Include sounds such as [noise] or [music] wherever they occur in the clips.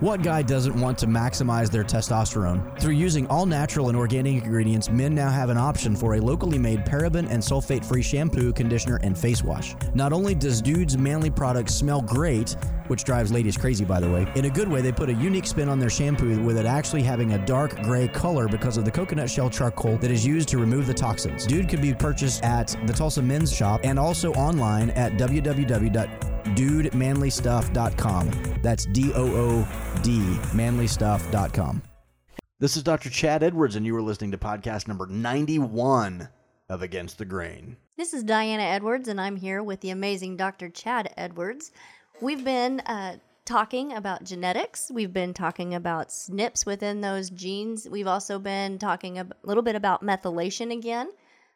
What guy doesn't want to maximize their testosterone? Through using all natural and organic ingredients, men now have an option for a locally made paraben and sulfate free shampoo, conditioner, and face wash. Not only does Dood's manly products smell great, which drives ladies crazy by the way, in a good way, they put a unique spin on their shampoo with it actually having a dark gray color because of the coconut shell charcoal that is used to remove the toxins. Dood can be purchased at the Tulsa Men's Shop and also online at www.doodmanlystuff.com. That's D O O D, manlystuff.com. This is Dr. Chad Edwards, and you are listening to podcast number 91 of Against the Grain. This is Diana Edwards, and I'm here with the amazing Dr. Chad Edwards. We've been uh, talking about genetics. We've been talking about SNPs within those genes. We've also been talking a little bit about methylation again.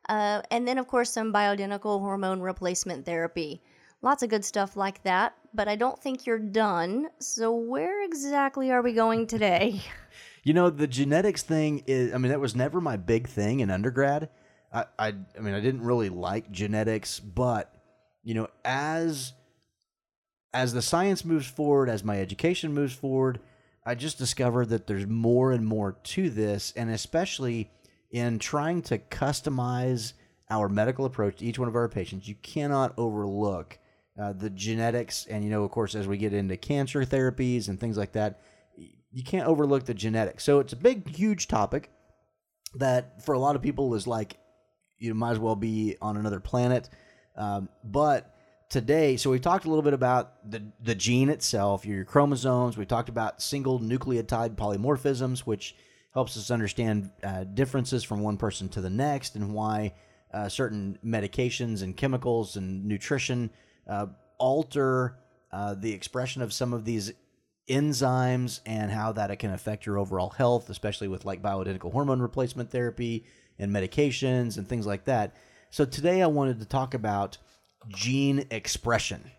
Uh, and then, of course, some bioidentical hormone replacement therapy. Lots of good stuff like that, but I don't think you're done. So, where exactly are we going today? You know, the genetics thing is, I mean, that was never my big thing in undergrad. I, I, I mean, I didn't really like genetics, but, you know, as as the science moves forward, as my education moves forward, I just discovered that there's more and more to this, and especially in trying to customize our medical approach to each one of our patients, you cannot overlook uh, the genetics. And, you know, of course, as we get into cancer therapies and things like that, you can't overlook the genetics. So it's a big, huge topic that for a lot of people is like, you might as well be on another planet. Um, but today, so we talked a little bit about the the gene itself, your chromosomes. We talked about single nucleotide polymorphisms, which helps us understand uh, differences from one person to the next, and why uh, certain medications and chemicals and nutrition uh, alter uh, the expression of some of these enzymes and how that it can affect your overall health, especially with like bioidentical hormone replacement therapy and medications and things like that. So today I wanted to talk about gene expression.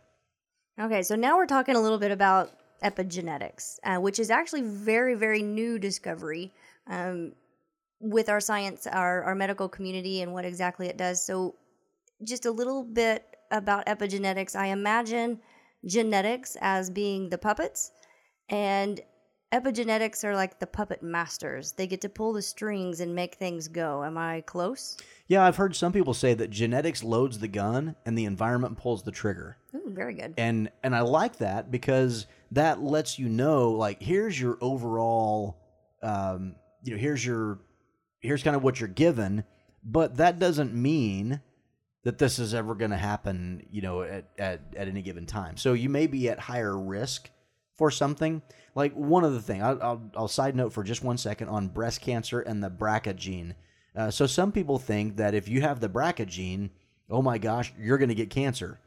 Okay, so now we're talking a little bit about epigenetics, uh, which is actually very, very new discovery um, with our science, our, our medical community, and what exactly it does. So, just a little bit about epigenetics. I imagine genetics as being the puppets, and epigenetics are like the puppet masters. They get to pull the strings and make things go. Am I close? Yeah, I've heard some people say that genetics loads the gun and the environment pulls the trigger. Ooh, very good. And and I like that because that lets you know like here's your overall um you know here's your here's kind of what you're given, but that doesn't mean that this is ever going to happen, you know, at, at at any given time. So you may be at higher risk for something. Like one of the thing, I'll, I'll, I'll side note for just one second on breast cancer and the BRCA gene. Uh, so some people think that if you have the BRCA gene, oh my gosh, you're going to get cancer.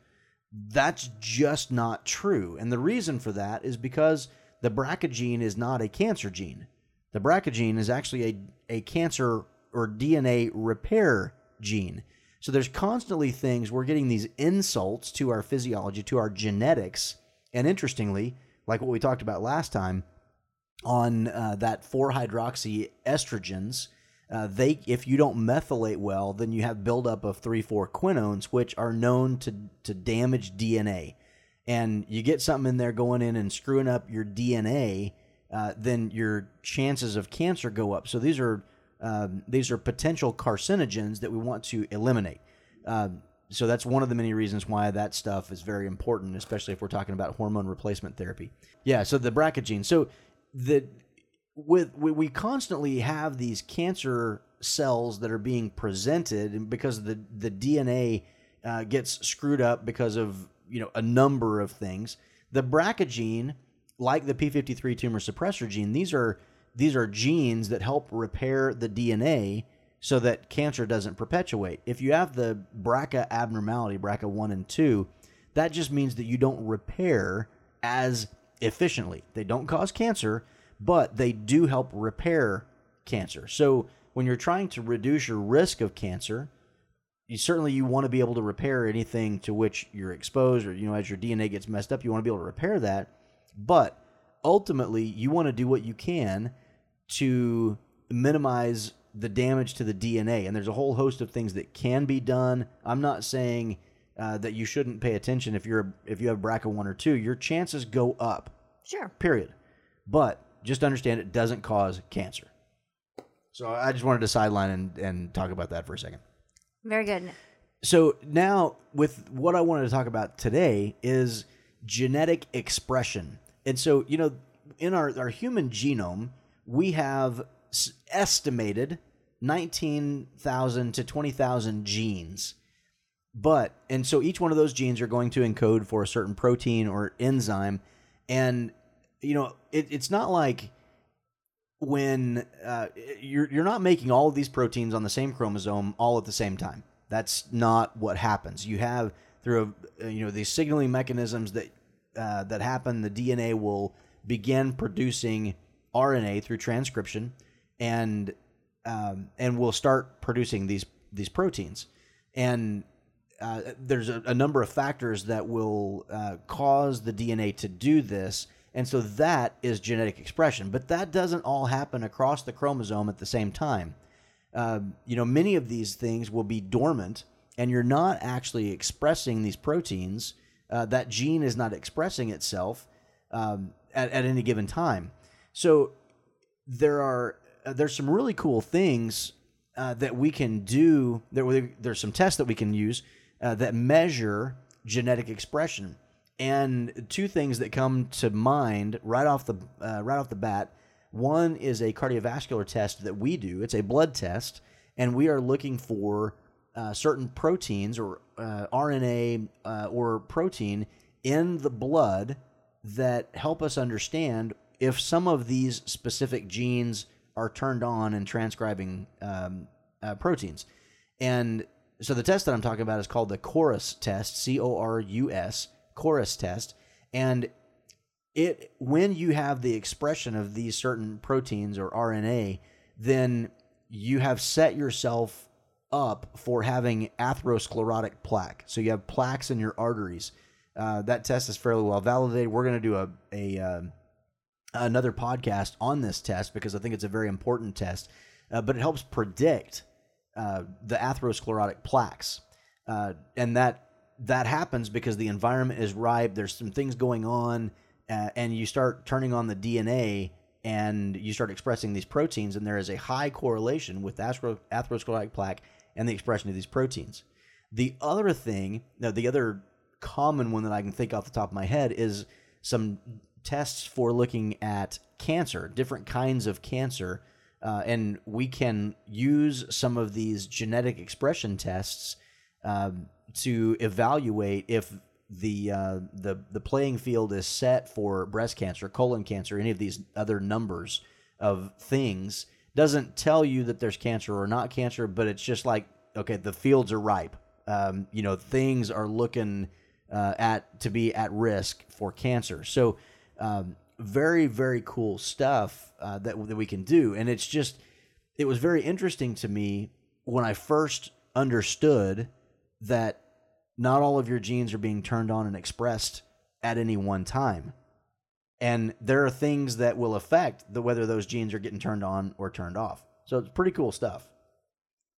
That's just not true. And the reason for that is because the BRCA gene is not a cancer gene. The BRCA gene is actually a, a cancer or DNA repair gene. So there's constantly things, we're getting these insults to our physiology, to our genetics. And interestingly, like what we talked about last time on uh, that 4 hydroxy estrogens, uh, they if you don't methylate well, then you have buildup of 3,4 quinones, which are known to, to damage DNA. And you get something in there going in and screwing up your DNA, uh, then your chances of cancer go up. So these are um, these are potential carcinogens that we want to eliminate. Um, so that's one of the many reasons why that stuff is very important, especially if we're talking about hormone replacement therapy. Yeah, so the BRCA gene. So the with we, constantly have these cancer cells that are being presented because the the DNA uh, gets screwed up because of you know a number of things. The BRCA gene, like the p53 tumor suppressor gene, these are these are genes that help repair the DNA so that cancer doesn't perpetuate. If you have the BRCA abnormality, BRCA1 and 2, that just means that you don't repair as efficiently. They don't cause cancer, but they do help repair cancer. So when you're trying to reduce your risk of cancer, you certainly you want to be able to repair anything to which you're exposed or you know as your DNA gets messed up, you want to be able to repair that. But ultimately, you want to do what you can to minimize the damage to the DNA. And there's a whole host of things that can be done. I'm not saying uh, that you shouldn't pay attention if you're if you have BRCA one or two. Your chances go up. Sure. Period. but just understand it doesn't cause cancer. So I just wanted to sideline and, and talk about that for a second. Very good. So now, with what I wanted to talk about today is genetic expression. And so, you know, in our, our human genome, we have estimated 19,000 to 20,000 genes. But, and so each one of those genes are going to encode for a certain protein or enzyme. And, you know, it, it's not like when uh, you're, you're not making all of these proteins on the same chromosome all at the same time. That's not what happens. You have through a, you know these signaling mechanisms that uh, that happen. The DNA will begin producing RNA through transcription, and um, and will start producing these these proteins. And uh, there's a, a, number of factors that will uh, cause the DNA to do this. And so that is genetic expression. But that doesn't all happen across the chromosome at the same time. Uh, you know, many of these things will be dormant, and you're not actually expressing these proteins. Uh, that gene is not expressing itself um, at, at any given time. So there are uh, there's some really cool things uh, that we can do. There, there's some tests that we can use uh, that measure genetic expression. And two things that come to mind right off the uh, right off the bat. One is a cardiovascular test that we do. It's a blood test, and we are looking for uh, certain proteins or uh, RNA or protein in the blood that help us understand if some of these specific genes are turned on and transcribing um, uh, proteins. And so the test that I'm talking about is called the Corus test, C O R U S, Corus test. And it when you have the expression of these certain proteins or RNA, then you have set yourself up for having atherosclerotic plaque. So you have plaques in your arteries. Uh, that test is fairly well validated. We're going to do a, a um, another podcast on this test because I think it's a very important test, uh, but it helps predict uh, the atherosclerotic plaques, uh, and that that happens because the environment is ripe. There's some things going on, uh, and you start turning on the DNA, and you start expressing these proteins, and there is a high correlation with ather- atherosclerotic plaque and the expression of these proteins. The other thing, now the other common one that I can think off the top of my head is some tests for looking at cancer, different kinds of cancer, uh, and we can use some of these genetic expression tests um, to evaluate if the uh, the the playing field is set for breast cancer, colon cancer, any of these other numbers of things. Doesn't tell you that there's cancer or not cancer, but it's just like okay, the fields are ripe. Um, you know, things are looking uh, at to be at risk for cancer. So um, very very cool stuff uh, that that we can do, and it's just it was very interesting to me when I first understood that not all of your genes are being turned on and expressed at any one time. And there are things that will affect the whether those genes are getting turned on or turned off. So it's pretty cool stuff.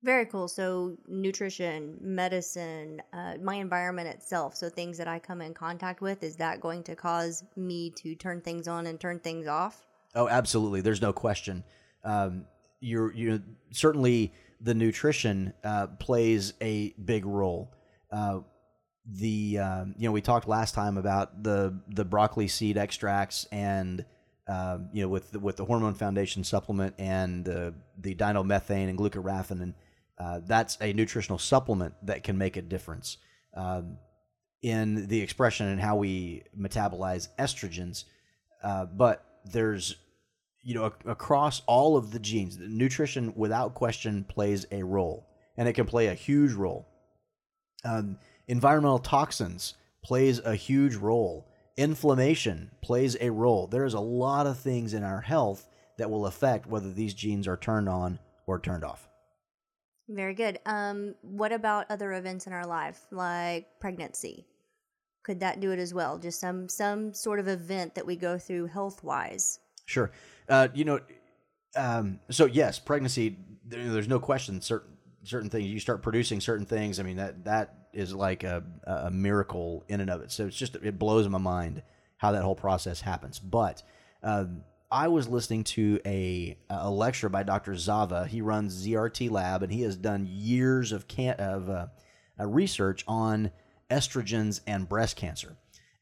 Very cool. So, nutrition, medicine, uh, my environment itself. So, things that I come in contact with, is that going to cause me to turn things on and turn things off? Oh, absolutely. There's no question. Um, you're, you certainly the nutrition uh, plays a big role. Uh, the um, you know we talked last time about the the broccoli seed extracts and uh, you know with the, with the hormone foundation supplement and the the dinomethane and glucoraphanin and uh, that's a nutritional supplement that can make a difference um, in the expression and how we metabolize estrogens. Uh, but there's, you know, ac- across all of the genes, nutrition without question plays a role, and it can play a huge role. Um, environmental toxins plays a huge role. Inflammation plays a role. There is a lot of things in our health that will affect whether these genes are turned on or turned off. Very good. Um, what about other events in our life, like pregnancy? Could that do it as well? Just some some sort of event that we go through health wise. Sure. Uh, you know, um, so yes, pregnancy. There's no question. Certain certain things you start producing certain things. I mean that that is like a a miracle in and of it. So it's just it blows my mind how that whole process happens. But um, I was listening to a a lecture by Dr. Zava. He runs ZRT Lab, and he has done years of can of uh, uh, research on estrogens and breast cancer.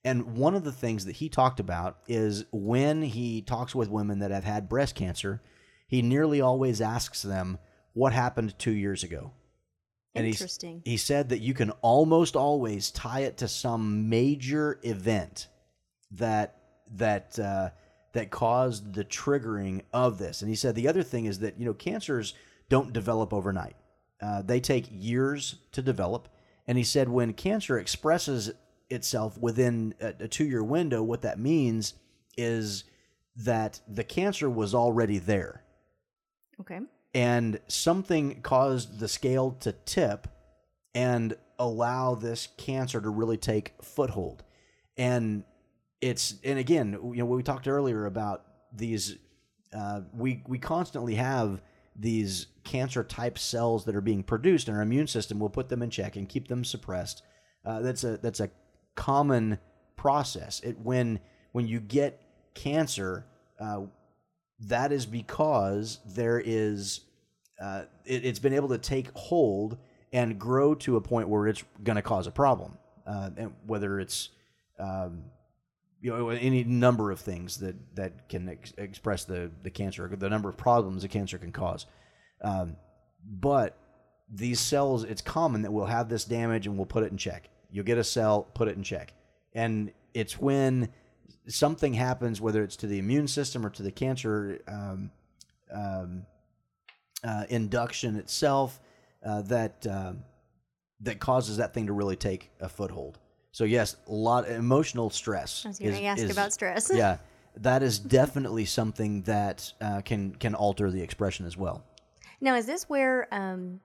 And one of the things that he talked about is when he talks with women that have had breast cancer, he nearly always asks them what happened two years ago. And Interesting. he said that you can almost always tie it to some major event that that uh, that caused the triggering of this. And he said the other thing is that you know cancers don't develop overnight; uh, they take years to develop. And he said when cancer expresses itself within a, a two-year window, what that means is that the cancer was already there Okay. and something caused the scale to tip and allow this cancer to really take foothold and it's and again you know we talked earlier about these uh, we we constantly have these cancer type cells that are being produced and our immune system. Will put them in check and keep them suppressed. Uh, that's a that's a common process. It when when you get cancer uh, that is because there is uh, it, it's been able to take hold and grow to a point where it's going to cause a problem, uh, and whether it's um, you know any number of things that that can ex- express the the cancer, the number of problems a cancer can cause. Um, but these cells, it's common that we'll have this damage and we'll put it in check. You'll get a cell, put it in check, and it's when something happens, whether it's to the immune system or to the cancer um, um, uh, induction itself, uh, that um that causes that thing to really take a foothold. So yes, a lot of emotional stress. I was going to ask is- about stress. [laughs] yeah, [laughs] that is definitely something that uh, can can alter the expression as well. Now, is this where um,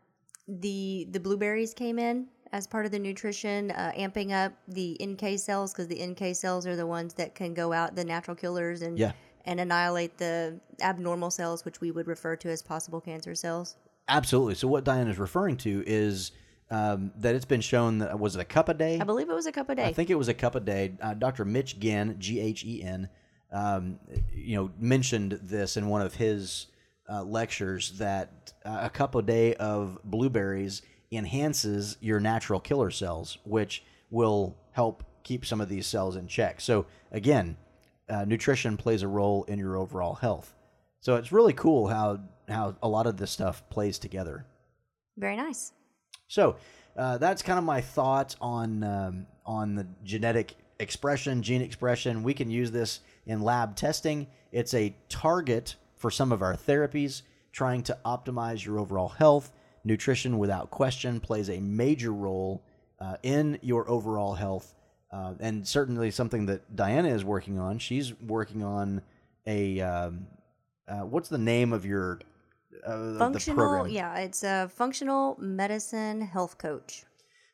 the the blueberries came in as part of the nutrition, uh, amping up the NK cells because the NK cells are the ones that can go out the natural killers and Yeah. and annihilate the abnormal cells, which we would refer to as possible cancer cells. Absolutely. So what Diane is referring to is um, that it's been shown that was it a cup a day? I believe it was a cup a day. I think it was a cup a day. Uh, Dr. Mitch Ghen, G H E N, um, you know, mentioned this in one of his uh, lectures that uh, a cup a day of blueberries enhances your natural killer cells, which will help keep some of these cells in check. So again, uh, nutrition plays a role in your overall health. So it's really cool how how a lot of this stuff plays together. Very nice. So uh, that's kind of my thoughts on um, on the genetic expression, gene expression. We can use this in lab testing. It's a target for some of our therapies, trying to optimize your overall health. Nutrition, without question, plays a major role uh, in your overall health, uh, and certainly something that Diana is working on. She's working on a um, uh, what's the name of your uh, Functional, program? yeah, it's a functional medicine health coach.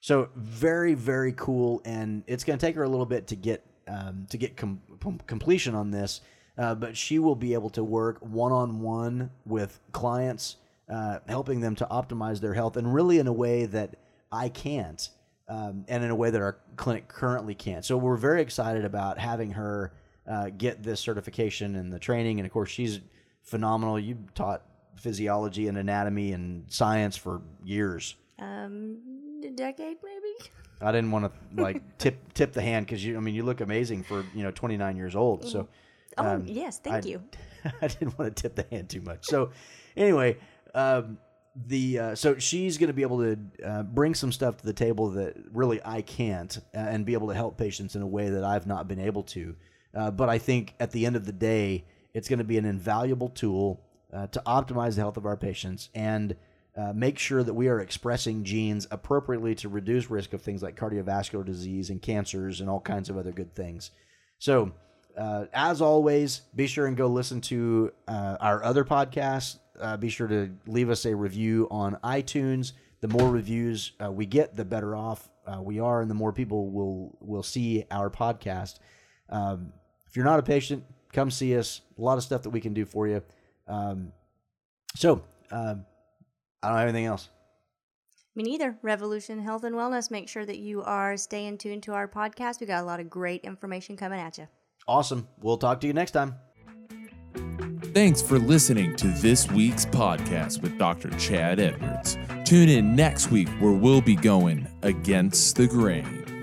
So very very cool, and it's going to take her a little bit to get um, to get com- com- completion on this, uh, but she will be able to work one on one with clients, uh, helping them to optimize their health, and really in a way that I can't, um, and in a way that our clinic currently can't. So we're very excited about having her uh, get this certification and the training, and of course she's phenomenal. You taught physiology and anatomy and science for years. Um, a decade maybe. I didn't want to [laughs] like tip tip the hand because you. I mean, you look amazing for you know 29 years old. So Oh um, yes, thank I- you. [laughs] I didn't want to tip the hand too much. So anyway, um, the uh, so she's going to be able to uh, bring some stuff to the table that really I can't, uh, and be able to help patients in a way that I've not been able to. Uh, but I think at the end of the day, it's going to be an invaluable tool uh, to optimize the health of our patients and uh, make sure that we are expressing genes appropriately to reduce risk of things like cardiovascular disease and cancers and all kinds of other good things. So, uh, as always, be sure and go listen to uh, our other podcasts. Uh, be sure to leave us a review on iTunes. The more reviews uh, we get, the better off we are, and the more people will will see our podcast. Um, if you're not a patient, come see us. A lot of stuff that we can do for you. Um, so, um, I don't have anything else. Me neither. Revolution Health and Wellness. Make sure that you are staying tuned to our podcast. We got a lot of great information coming at you. Awesome. We'll talk to you next time. Thanks for listening to this week's podcast with Dr. Chad Edwards. Tune in next week where we'll be going against the grain.